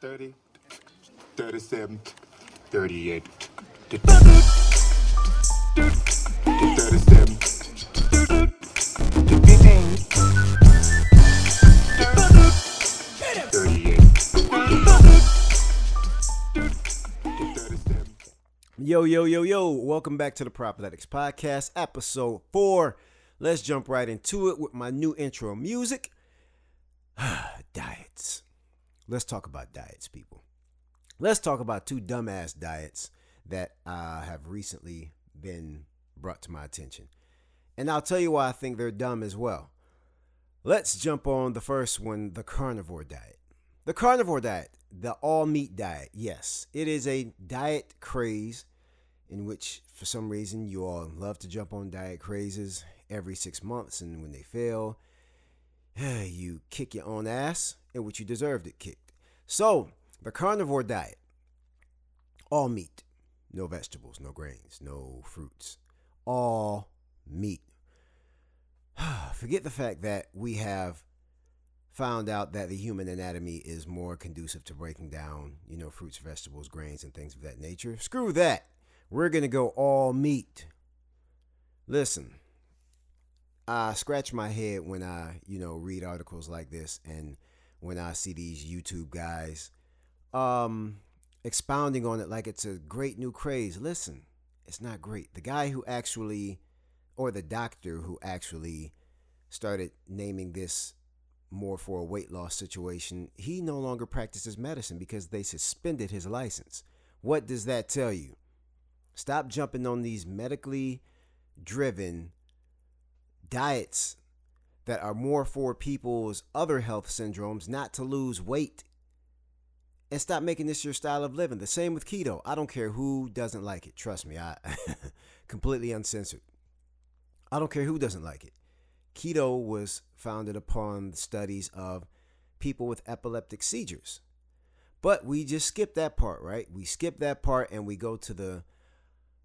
30, 37, 38, 37, 38, Yo, yo, yo, yo. Welcome back to the Propletics Podcast, episode four. Let's jump right into it with my new intro music. diets. Let's talk about diets, people. Let's talk about two dumbass diets that uh, have recently been brought to my attention. And I'll tell you why I think they're dumb as well. Let's jump on the first one the carnivore diet. The carnivore diet, the all meat diet. Yes, it is a diet craze in which, for some reason, you all love to jump on diet crazes every six months. And when they fail, you kick your own ass, in which you deserved it kicked. So, the carnivore diet all meat, no vegetables, no grains, no fruits, all meat. Forget the fact that we have found out that the human anatomy is more conducive to breaking down, you know, fruits, vegetables, grains, and things of that nature. Screw that. We're going to go all meat. Listen, I scratch my head when I, you know, read articles like this and when I see these YouTube guys um expounding on it like it's a great new craze. Listen, it's not great. The guy who actually or the doctor who actually started naming this more for a weight loss situation, he no longer practices medicine because they suspended his license. What does that tell you? Stop jumping on these medically driven diets that are more for people's other health syndromes, not to lose weight. And stop making this your style of living. The same with keto. I don't care who doesn't like it. Trust me, I completely uncensored. I don't care who doesn't like it. Keto was founded upon studies of people with epileptic seizures. But we just skip that part, right? We skip that part and we go to the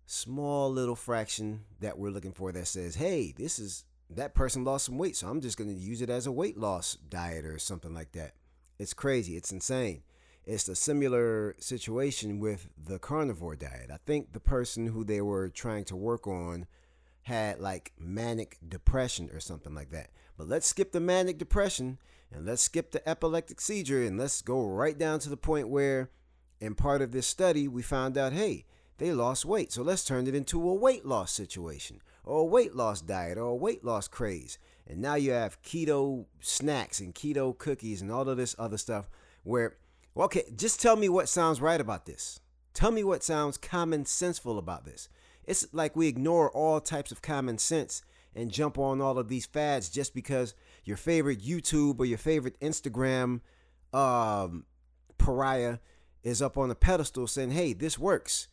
small little fraction that we're looking for that says, hey, this is that person lost some weight, so I'm just going to use it as a weight loss diet or something like that. It's crazy. It's insane. It's a similar situation with the carnivore diet. I think the person who they were trying to work on had like manic depression or something like that. But let's skip the manic depression and let's skip the epileptic seizure and let's go right down to the point where, in part of this study, we found out hey, they lost weight. So let's turn it into a weight loss situation or a weight loss diet or a weight loss craze. And now you have keto snacks and keto cookies and all of this other stuff where, okay, just tell me what sounds right about this. Tell me what sounds common senseful about this. It's like we ignore all types of common sense and jump on all of these fads just because your favorite YouTube or your favorite Instagram um, pariah is up on a pedestal saying, hey, this works.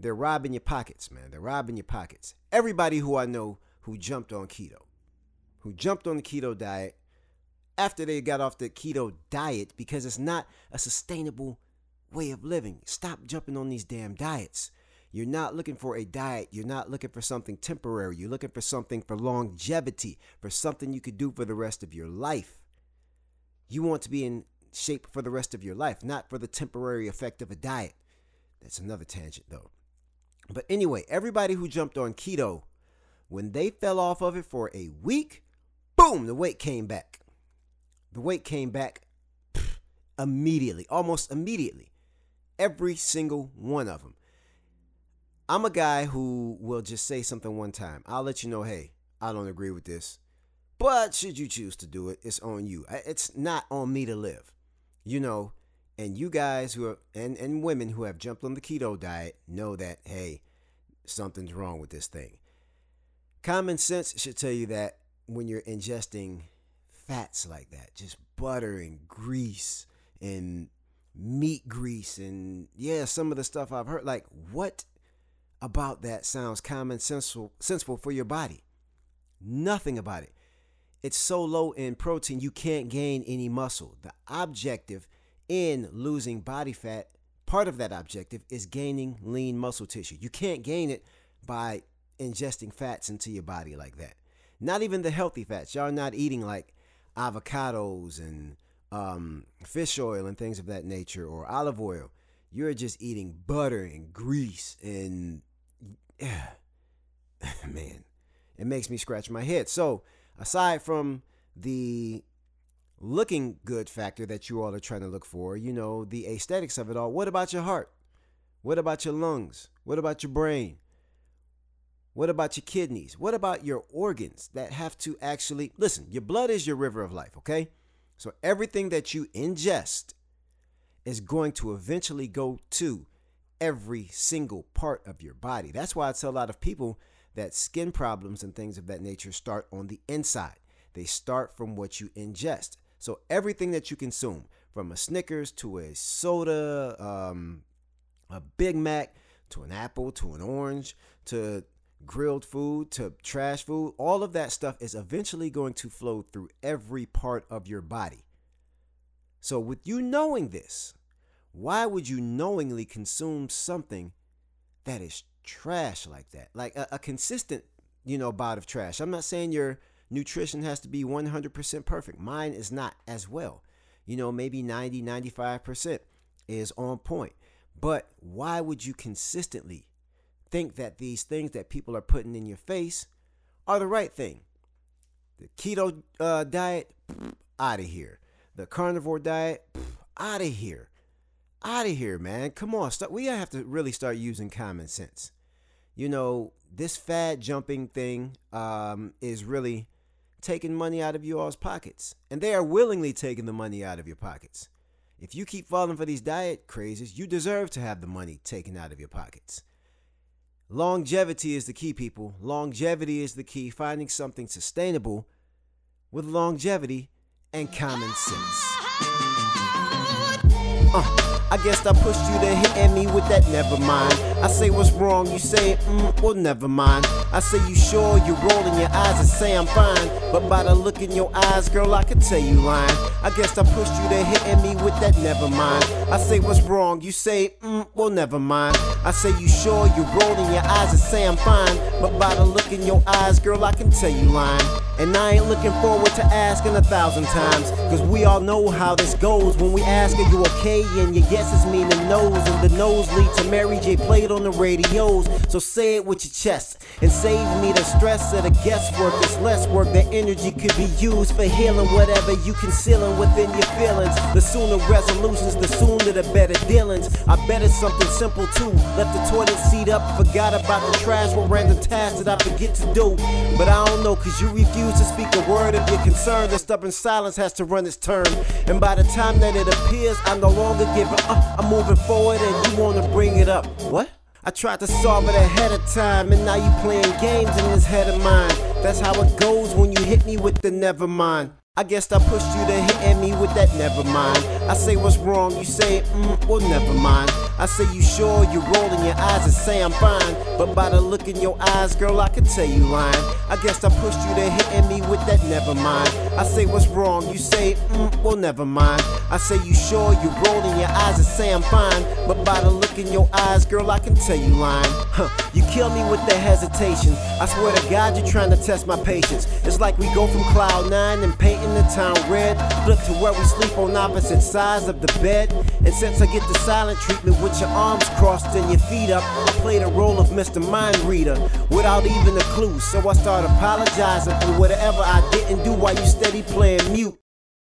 They're robbing your pockets, man. They're robbing your pockets. Everybody who I know who jumped on keto, who jumped on the keto diet after they got off the keto diet because it's not a sustainable way of living. Stop jumping on these damn diets. You're not looking for a diet. You're not looking for something temporary. You're looking for something for longevity, for something you could do for the rest of your life. You want to be in shape for the rest of your life, not for the temporary effect of a diet. That's another tangent, though. But anyway, everybody who jumped on keto, when they fell off of it for a week, boom, the weight came back. The weight came back pff, immediately, almost immediately. Every single one of them. I'm a guy who will just say something one time. I'll let you know, hey, I don't agree with this. But should you choose to do it, it's on you. It's not on me to live. You know, and you guys who are and, and women who have jumped on the keto diet know that, hey, something's wrong with this thing. Common sense should tell you that when you're ingesting fats like that, just butter and grease and meat grease and yeah, some of the stuff I've heard, like what about that sounds common sensible, for your body? Nothing about it. It's so low in protein, you can't gain any muscle. The objective in losing body fat, part of that objective is gaining lean muscle tissue. You can't gain it by ingesting fats into your body like that. Not even the healthy fats. Y'all are not eating like avocados and um, fish oil and things of that nature or olive oil. You're just eating butter and grease and yeah, man, it makes me scratch my head. So aside from the looking good factor that you all are trying to look for, you know, the aesthetics of it all, what about your heart? What about your lungs? What about your brain? What about your kidneys? What about your organs that have to actually listen? Your blood is your river of life, okay? So everything that you ingest is going to eventually go to every single part of your body. That's why I tell a lot of people that skin problems and things of that nature start on the inside. They start from what you ingest. So everything that you consume, from a Snickers to a soda, um, a Big Mac to an apple to an orange to grilled food to trash food, all of that stuff is eventually going to flow through every part of your body. So, with you knowing this, why would you knowingly consume something that is trash like that? Like a, a consistent, you know, bout of trash. I'm not saying your nutrition has to be 100% perfect. Mine is not as well. You know, maybe 90, 95% is on point. But why would you consistently think that these things that people are putting in your face are the right thing? The keto uh, diet, out of here. The carnivore diet, out of here. Out of here, man. Come on. Start, we have to really start using common sense. You know, this fad jumping thing um, is really taking money out of you all's pockets. And they are willingly taking the money out of your pockets. If you keep falling for these diet crazes, you deserve to have the money taken out of your pockets. Longevity is the key, people. Longevity is the key. Finding something sustainable with longevity and common sense. Uh. I guess I pushed you to hit me with that never mind. I say what's wrong, you say, mm, well, never mind. I say you sure, you rolling your eyes and say I'm fine. But by the look in your eyes, girl, I can tell you lying. I guess I pushed you to hit me with that never mind. I say what's wrong, you say, mm, well, never mind. I say you sure, you rolling your eyes and say I'm fine. But by the look in your eyes, girl, I can tell you lying. And I ain't looking forward to asking a thousand times. Cause we all know how this goes. When we ask, are you okay? And your yeses mean the nose, and the nose lead to Mary J. on the radios. So say it with your chest and save me the stress of the guesswork. It's less work. That energy could be used for healing whatever you concealing within your feelings. The sooner resolutions, the sooner the better dealings. I bet it's something simple too. Left the toilet seat up, forgot about the trash, what random tasks that I forget to do. But I don't know, cause you refuse to speak a word of your concern. The stubborn silence has to run its turn. And by the time that it appears, I'm no longer giving a uh, I'm moving forward and you wanna bring it up. What? I tried to solve it ahead of time, and now you playing games in this head of mine. That's how it goes when you hit me with the never mind. I guess I pushed you to hit me with that never mind. I say what's wrong, you say, mm, well, never mind. I say you sure, you rolling your eyes and say I'm fine. But by the look in your eyes, girl, I can tell you lying. I guess I pushed you to hit me with that never mind. I say what's wrong, you say, mm, well, never mind. I say you sure, you rolling your eyes and say I'm fine. But by the look in your eyes, girl, I can tell you lying. Huh, you kill me with the hesitation. I swear to God, you're trying to test my patience. It's like we go from cloud nine and painting the town red. Flip to where we sleep on opposite sides of the bed. And since I get the silent treatment with your arms crossed and your feet up, I play the role of Mr. Mind Reader without even a clue. So I start apologizing for whatever I didn't do while you steady playing mute.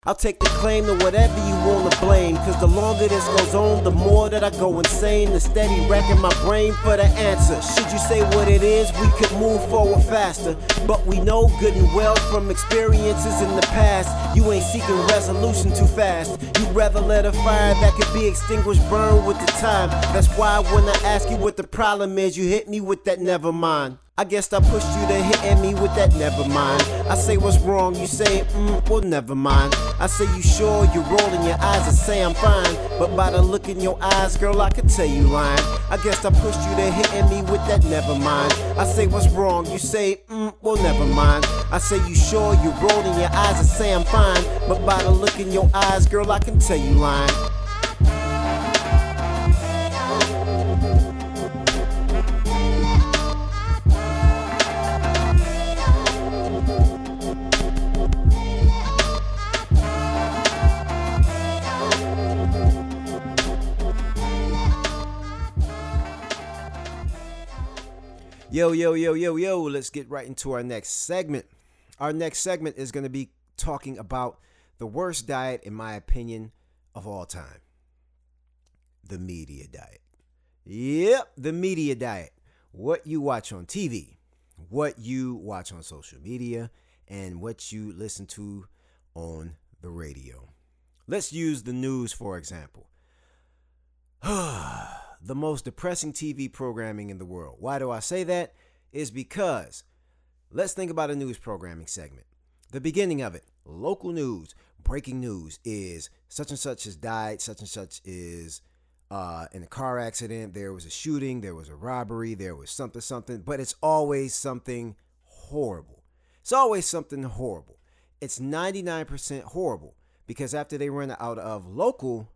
I'll take the claim to whatever you wanna blame. Cause the longer this goes on, the more that I go insane. The steady wrecking my brain for the answer. Should you say what it is, we could move forward faster. But we know good and well from experiences in the past, you ain't seeking resolution too fast. You'd rather let a fire that could be extinguished burn with the time. That's why when I ask you what the problem is, you hit me with that never mind. I guess I pushed you to hit me with that never mind. I say what's wrong, you say, mm, well, never mind. I say you sure, you're rolling your eyes and say I'm fine. But by the look in your eyes, girl, I can tell you lying. I guess I pushed you to hit me with that never mind. I say what's wrong, you say, mm, well, never mind. I say you sure, you're rolling your eyes and say I'm fine. But by the look in your eyes, girl, I can tell you lying. Yo, yo, yo, yo, yo, let's get right into our next segment. Our next segment is going to be talking about the worst diet, in my opinion, of all time the media diet. Yep, the media diet. What you watch on TV, what you watch on social media, and what you listen to on the radio. Let's use the news for example. the most depressing TV programming in the world. Why do I say that? Is because let's think about a news programming segment. The beginning of it, local news, breaking news is such and such has died, such and such is uh, in a car accident, there was a shooting, there was a robbery, there was something, something, but it's always something horrible. It's always something horrible. It's 99% horrible because after they run out of local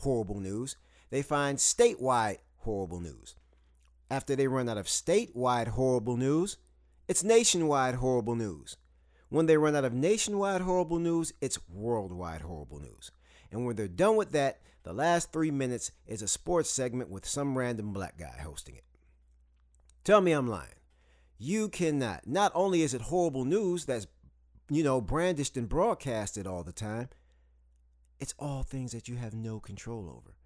horrible news, they find statewide horrible news. After they run out of statewide horrible news, it's nationwide horrible news. When they run out of nationwide horrible news, it's worldwide horrible news. And when they're done with that, the last three minutes is a sports segment with some random black guy hosting it. Tell me I'm lying. You cannot. Not only is it horrible news that's, you know, brandished and broadcasted all the time, it's all things that you have no control over.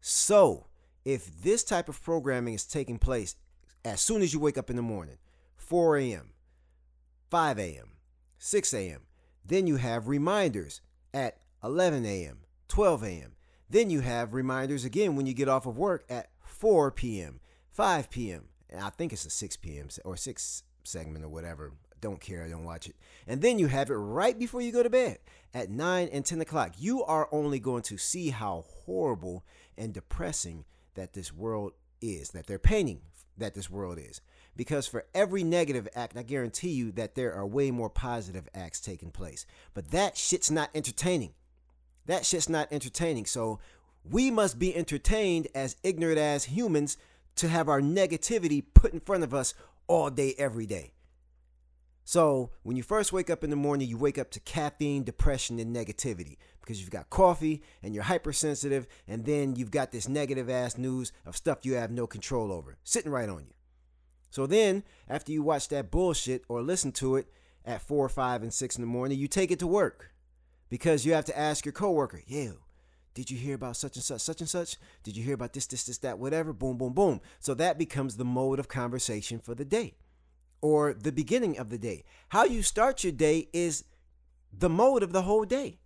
So, if this type of programming is taking place as soon as you wake up in the morning, 4 a.m., 5 a.m., 6 a.m., then you have reminders at 11 a.m., 12 a.m. Then you have reminders again when you get off of work at 4 p.m., 5 p.m. And I think it's a 6 p.m. or 6 segment or whatever. Don't care, don't watch it. And then you have it right before you go to bed at 9 and 10 o'clock. You are only going to see how horrible and depressing that this world is, that they're painting that this world is. Because for every negative act, I guarantee you that there are way more positive acts taking place. But that shit's not entertaining. That shit's not entertaining. So we must be entertained as ignorant as humans to have our negativity put in front of us all day, every day. So when you first wake up in the morning, you wake up to caffeine, depression, and negativity because you've got coffee and you're hypersensitive, and then you've got this negative ass news of stuff you have no control over sitting right on you. So then, after you watch that bullshit or listen to it at four, five, and six in the morning, you take it to work because you have to ask your coworker, "Yo, did you hear about such and such, such and such? Did you hear about this, this, this, that, whatever?" Boom, boom, boom. So that becomes the mode of conversation for the day or the beginning of the day. How you start your day is the mode of the whole day.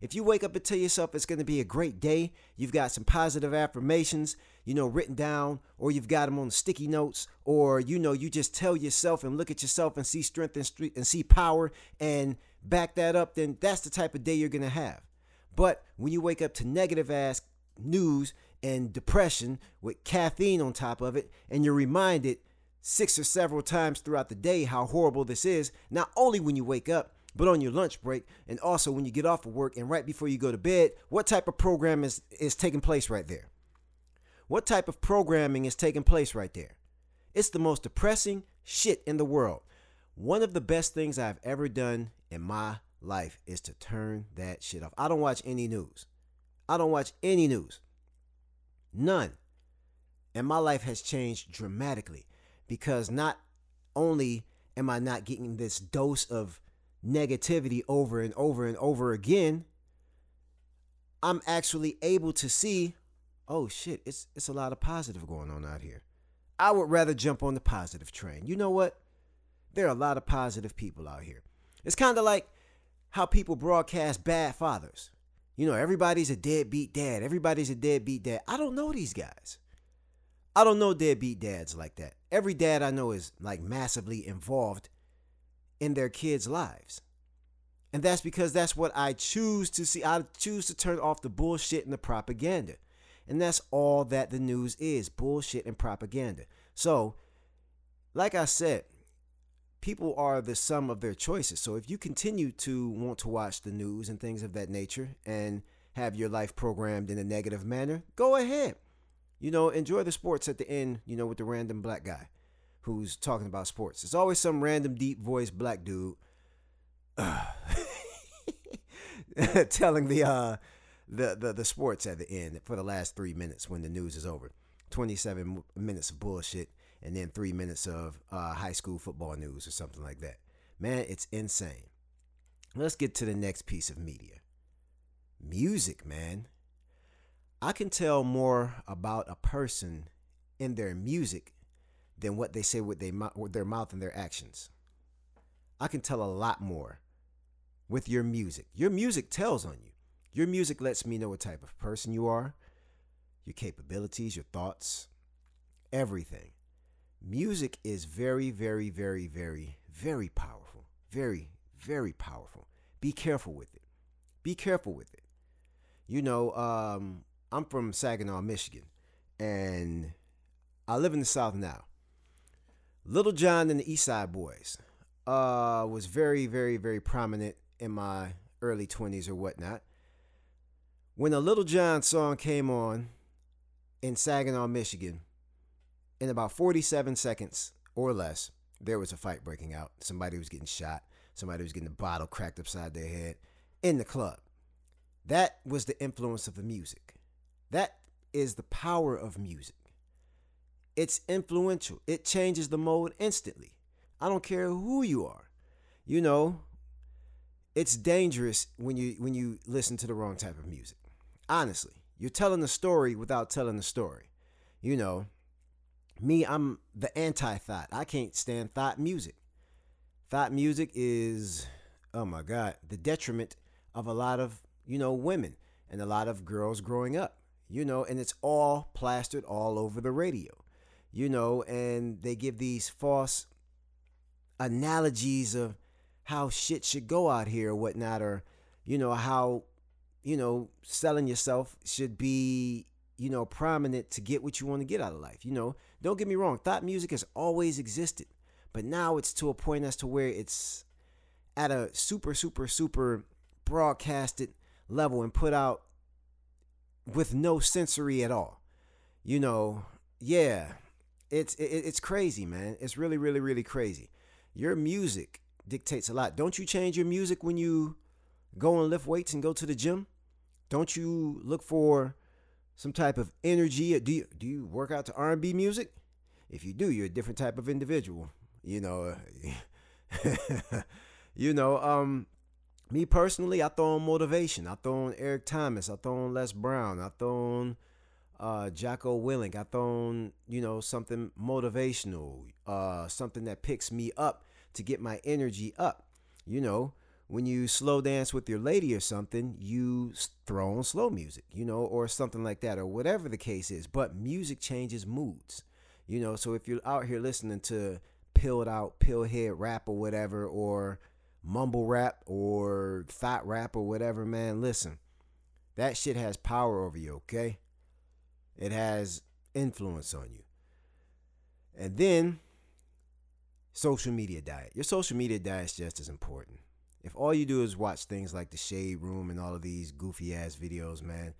If you wake up and tell yourself it's going to be a great day, you've got some positive affirmations, you know, written down, or you've got them on sticky notes, or you know, you just tell yourself and look at yourself and see strength and, street and see power and back that up, then that's the type of day you're going to have. But when you wake up to negative ass news and depression with caffeine on top of it, and you're reminded six or several times throughout the day how horrible this is, not only when you wake up, but on your lunch break and also when you get off of work and right before you go to bed, what type of program is, is taking place right there? What type of programming is taking place right there? It's the most depressing shit in the world. One of the best things I've ever done in my life is to turn that shit off. I don't watch any news. I don't watch any news. None. And my life has changed dramatically because not only am I not getting this dose of negativity over and over and over again, I'm actually able to see, oh shit, it's it's a lot of positive going on out here. I would rather jump on the positive train. You know what? There are a lot of positive people out here. It's kind of like how people broadcast bad fathers. You know, everybody's a deadbeat dad. Everybody's a deadbeat dad. I don't know these guys. I don't know deadbeat dads like that. Every dad I know is like massively involved in their kids' lives. And that's because that's what I choose to see. I choose to turn off the bullshit and the propaganda. And that's all that the news is bullshit and propaganda. So, like I said, people are the sum of their choices. So, if you continue to want to watch the news and things of that nature and have your life programmed in a negative manner, go ahead you know, enjoy the sports at the end, you know, with the random black guy who's talking about sports. It's always some random deep voiced black dude uh, telling the uh the, the the sports at the end for the last three minutes when the news is over. 27 minutes of bullshit and then three minutes of uh, high school football news or something like that. Man, it's insane. Let's get to the next piece of media music, man. I can tell more about a person in their music than what they say with, they, with their mouth and their actions. I can tell a lot more with your music. Your music tells on you. Your music lets me know what type of person you are, your capabilities, your thoughts, everything. Music is very, very, very, very, very powerful. Very, very powerful. Be careful with it. Be careful with it. You know, um, I'm from Saginaw, Michigan, and I live in the South now. Lil Jon and the East Side Boys uh, was very, very, very prominent in my early 20s or whatnot. When a Lil Jon song came on in Saginaw, Michigan, in about 47 seconds or less, there was a fight breaking out. Somebody was getting shot. Somebody was getting a bottle cracked upside their head in the club. That was the influence of the music. That is the power of music. It's influential. It changes the mode instantly. I don't care who you are. You know, it's dangerous when you when you listen to the wrong type of music. Honestly, you're telling a story without telling the story. You know, me, I'm the anti-thot. I can't stand thot music. Thot music is, oh my God, the detriment of a lot of you know women and a lot of girls growing up. You know, and it's all plastered all over the radio. You know, and they give these false analogies of how shit should go out here or whatnot, or you know how you know selling yourself should be you know prominent to get what you want to get out of life. You know, don't get me wrong, thot music has always existed, but now it's to a point as to where it's at a super super super broadcasted level and put out with no sensory at all. You know, yeah, it's it, it's crazy, man. It's really really really crazy. Your music dictates a lot. Don't you change your music when you go and lift weights and go to the gym? Don't you look for some type of energy? Do you, do you work out to R&B music? If you do, you're a different type of individual. You know, you know. Um, me personally, I throw on motivation. I throw on Eric Thomas. I throw on Les Brown. I throw on uh, Jocko Willink. I throw on you know something motivational, uh, something that picks me up to get my energy up. You know, when you slow dance with your lady or something, you throw on slow music, you know, or something like that, or whatever the case is. But music changes moods, you know. So if you're out here listening to pilled out, pillhead rap or whatever, or mumble rap or thot rap or whatever, man, listen, that shit has power over you, okay? It has influence on you. And then social media diet. Your social media diet is just as important. If all you do is watch things like the Shade Room and all of these goofy ass videos, man,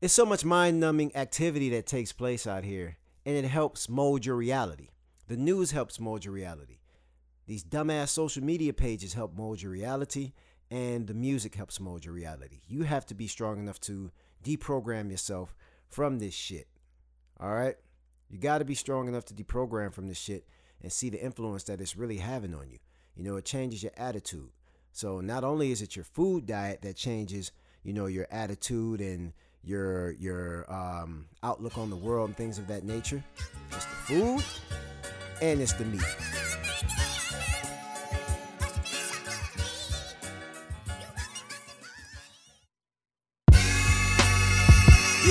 it's so much mind numbing activity that takes place out here, and it helps mold your reality. The news helps mold your reality. These dumbass social media pages help mold your reality, and the music helps mold your reality. You have to be strong enough to deprogram yourself from this shit. All right? You got to be strong enough to deprogram from this shit and see the influence that it's really having on you. You know, it changes your attitude. So not only is it your food diet that changes, you know, your attitude and your your um, outlook on the world and things of that nature. It's the food and it's the meat.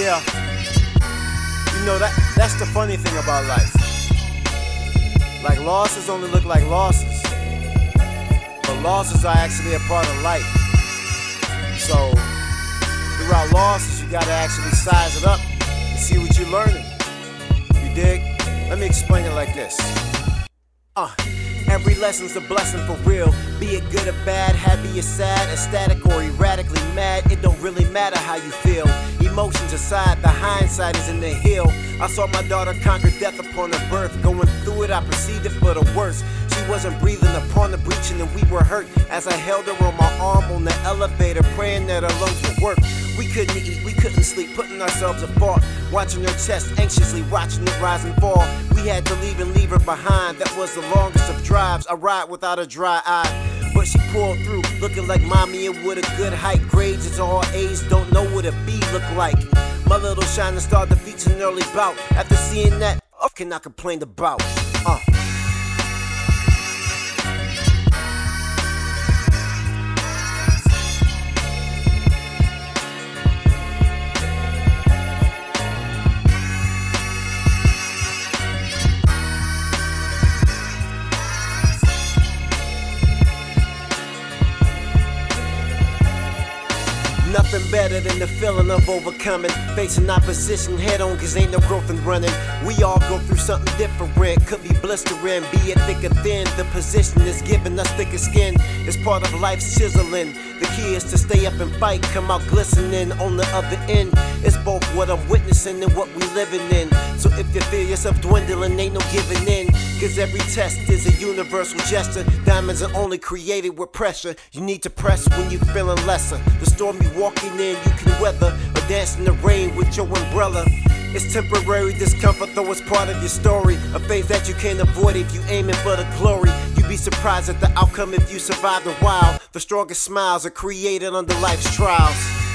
Yeah. You know that that's the funny thing about life. Like losses only look like losses. But losses are actually a part of life. So throughout losses you gotta actually size it up and see what you're learning. You dig? Let me explain it like this. Uh Every lesson's a blessing for real. Be it good or bad, happy or sad, ecstatic or erratically mad. It don't really matter how you feel. Emotions aside, the hindsight is in the hill. I saw my daughter conquer death upon her birth. Going through it, I perceived it for the worst. She wasn't breathing upon the breach, and we were hurt. As I held her on my arm on the elevator, praying that her lungs would work. We couldn't eat, we couldn't sleep, putting ourselves apart, watching her chest, anxiously watching it rise and fall. We had to leave and leave her behind. That was the longest of drives. I ride without a dry eye. She pulled through, looking like mommy and with a good height. Grades, it's all A's, don't know what a B look like. My little shining star defeats an early bout. After seeing that, what can I complain about? Uh. Better than the feeling of overcoming. Facing opposition head on, cause ain't no growth in running. We all go through something different. Could be blistering, be it thick or thin. The position is giving us thicker skin. It's part of life's chiseling. Is to stay up and fight, come out glistening on the other end. It's both what I'm witnessing and what we living in. So if you feel yourself dwindling, ain't no giving in. Cause every test is a universal gesture. Diamonds are only created with pressure. You need to press when you feeling lesser. The storm you walking in, you can weather. Or dance in the rain with your umbrella. It's temporary discomfort, though it's part of your story. A phase that you can't avoid if you aiming for the glory. You'd be surprised at the outcome if you survive the wild. The strongest smiles are created under life's trials.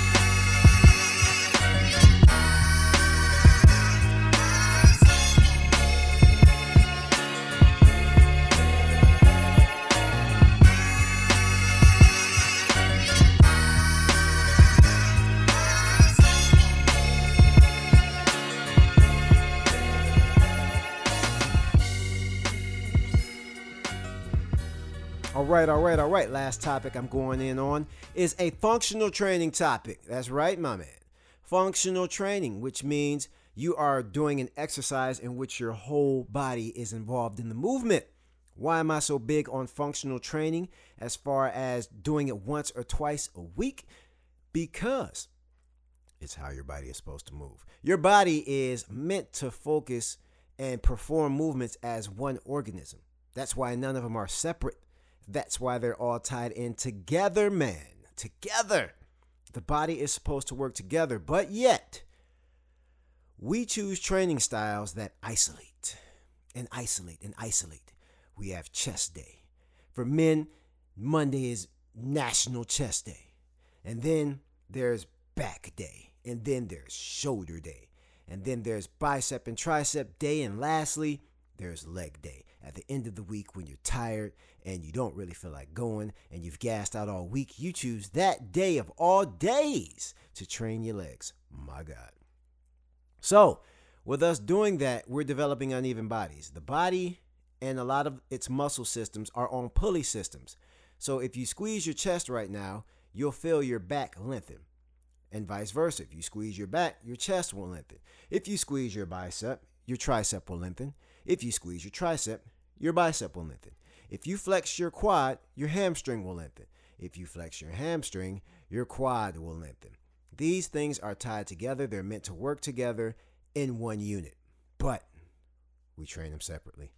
Right, all right, all right. Last topic I'm going in on is a functional training topic. That's right, my man. Functional training, which means you are doing an exercise in which your whole body is involved in the movement. Why am I so big on functional training as far as doing it once or twice a week? Because it's how your body is supposed to move. Your body is meant to focus and perform movements as one organism. That's why none of them are separate. That's why they're all tied in together, man. Together. The body is supposed to work together, but yet we choose training styles that isolate and isolate and isolate. We have chest day. For men, Monday is National Chest Day. And then there's back day. And then there's shoulder day. And then there's bicep and tricep day. And lastly, there's leg day. At the end of the week, when you're tired and you don't really feel like going and you've gassed out all week, you choose that day of all days to train your legs. My God. So, with us doing that, we're developing uneven bodies. The body and a lot of its muscle systems are on pulley systems. So, if you squeeze your chest right now, you'll feel your back lengthen. And vice versa. If you squeeze your back, your chest will lengthen. If you squeeze your bicep, your tricep will lengthen. If you squeeze your tricep, your bicep will lengthen. If you flex your quad, your hamstring will lengthen. If you flex your hamstring, your quad will lengthen. These things are tied together. They're meant to work together in one unit. But we train them separately.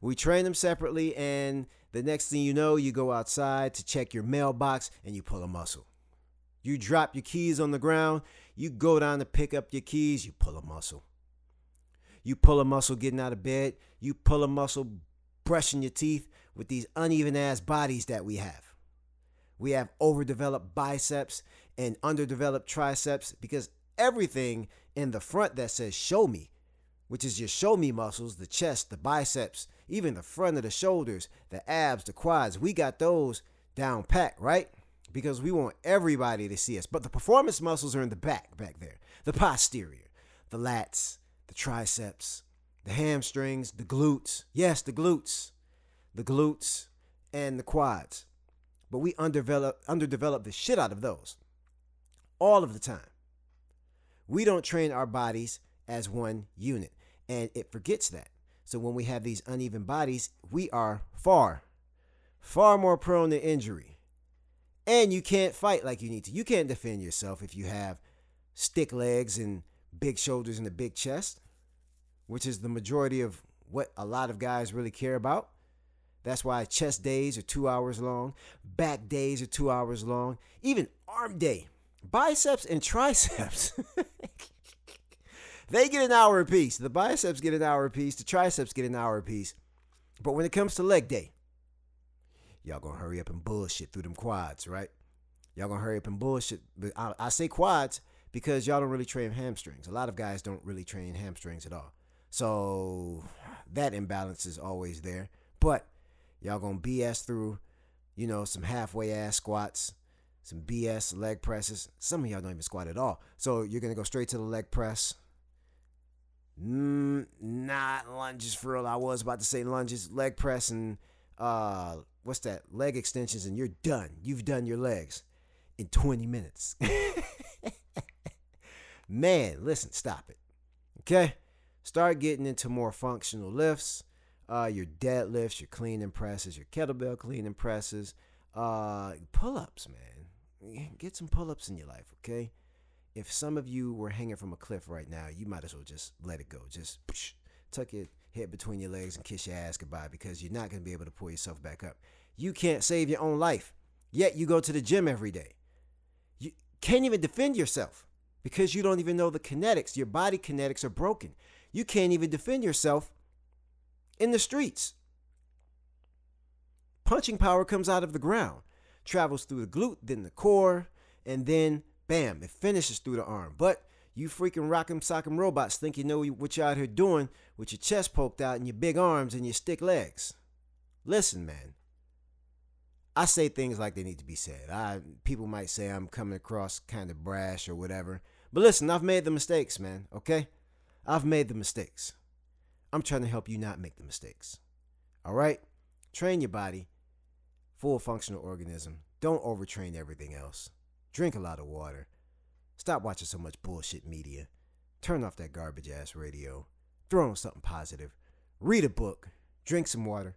We train them separately, and the next thing you know, you go outside to check your mailbox and you pull a muscle. You drop your keys on the ground, you go down to pick up your keys, you pull a muscle. You pull a muscle getting out of bed, you pull a muscle brushing your teeth with these uneven ass bodies that we have. We have overdeveloped biceps and underdeveloped triceps because everything in the front that says show me, which is your show me muscles, the chest, the biceps, even the front of the shoulders, the abs, the quads, we got those down pat, right? Because we want everybody to see us. But the performance muscles are in the back, back there. The posterior, the lats, the triceps, the hamstrings, the glutes. Yes, the glutes. The glutes and the quads. But we underdevelop underdevelop the shit out of those all of the time. We don't train our bodies as one unit, and it forgets that. So when we have these uneven bodies, we are far, far more prone to injury. And you can't fight like you need to. You can't defend yourself if you have stick legs and big shoulders and a big chest, which is the majority of what a lot of guys really care about. That's why chest days are two hours long, back days are two hours long, even arm day, biceps and triceps. they get an hour apiece. The biceps get an hour apiece. The triceps get an hour apiece. But when it comes to leg day, y'all gonna hurry up and bullshit through them quads, right? Y'all gonna hurry up and bullshit. But I, I say quads because y'all don't really train hamstrings. A lot of guys don't really train hamstrings at all. So that imbalance is always there. But y'all gonna BS through, you know, some halfway ass squats, some BS leg presses. Some of y'all don't even squat at all. So you're gonna go straight to the leg press. Mm, not lunges for real. I was about to say lunges, leg press, and uh, what's that? Leg extensions, and you're done. You've done your legs in 20 minutes. Man, listen, stop it. Okay? Start getting into more functional lifts. Uh, your deadlifts, your clean and presses, your kettlebell clean and presses, uh, pull ups, man. Get some pull ups in your life, okay? If some of you were hanging from a cliff right now, you might as well just let it go. Just tuck your head between your legs and kiss your ass goodbye because you're not going to be able to pull yourself back up. You can't save your own life, yet you go to the gym every day. You can't even defend yourself because you don't even know the kinetics. Your body kinetics are broken. You can't even defend yourself in the streets. Punching power comes out of the ground, travels through the glute, then the core, and then bam, it finishes through the arm. But you freaking rock'em sock'em robots think you know what you're out here doing with your chest poked out and your big arms and your stick legs. Listen, man. I say things like they need to be said. I people might say I'm coming across kind of brash or whatever. But listen, I've made the mistakes, man, okay? I've made the mistakes. I'm trying to help you not make the mistakes. All right? Train your body, full functional organism. Don't overtrain everything else. Drink a lot of water. Stop watching so much bullshit media. Turn off that garbage ass radio. Throw on something positive. Read a book. Drink some water.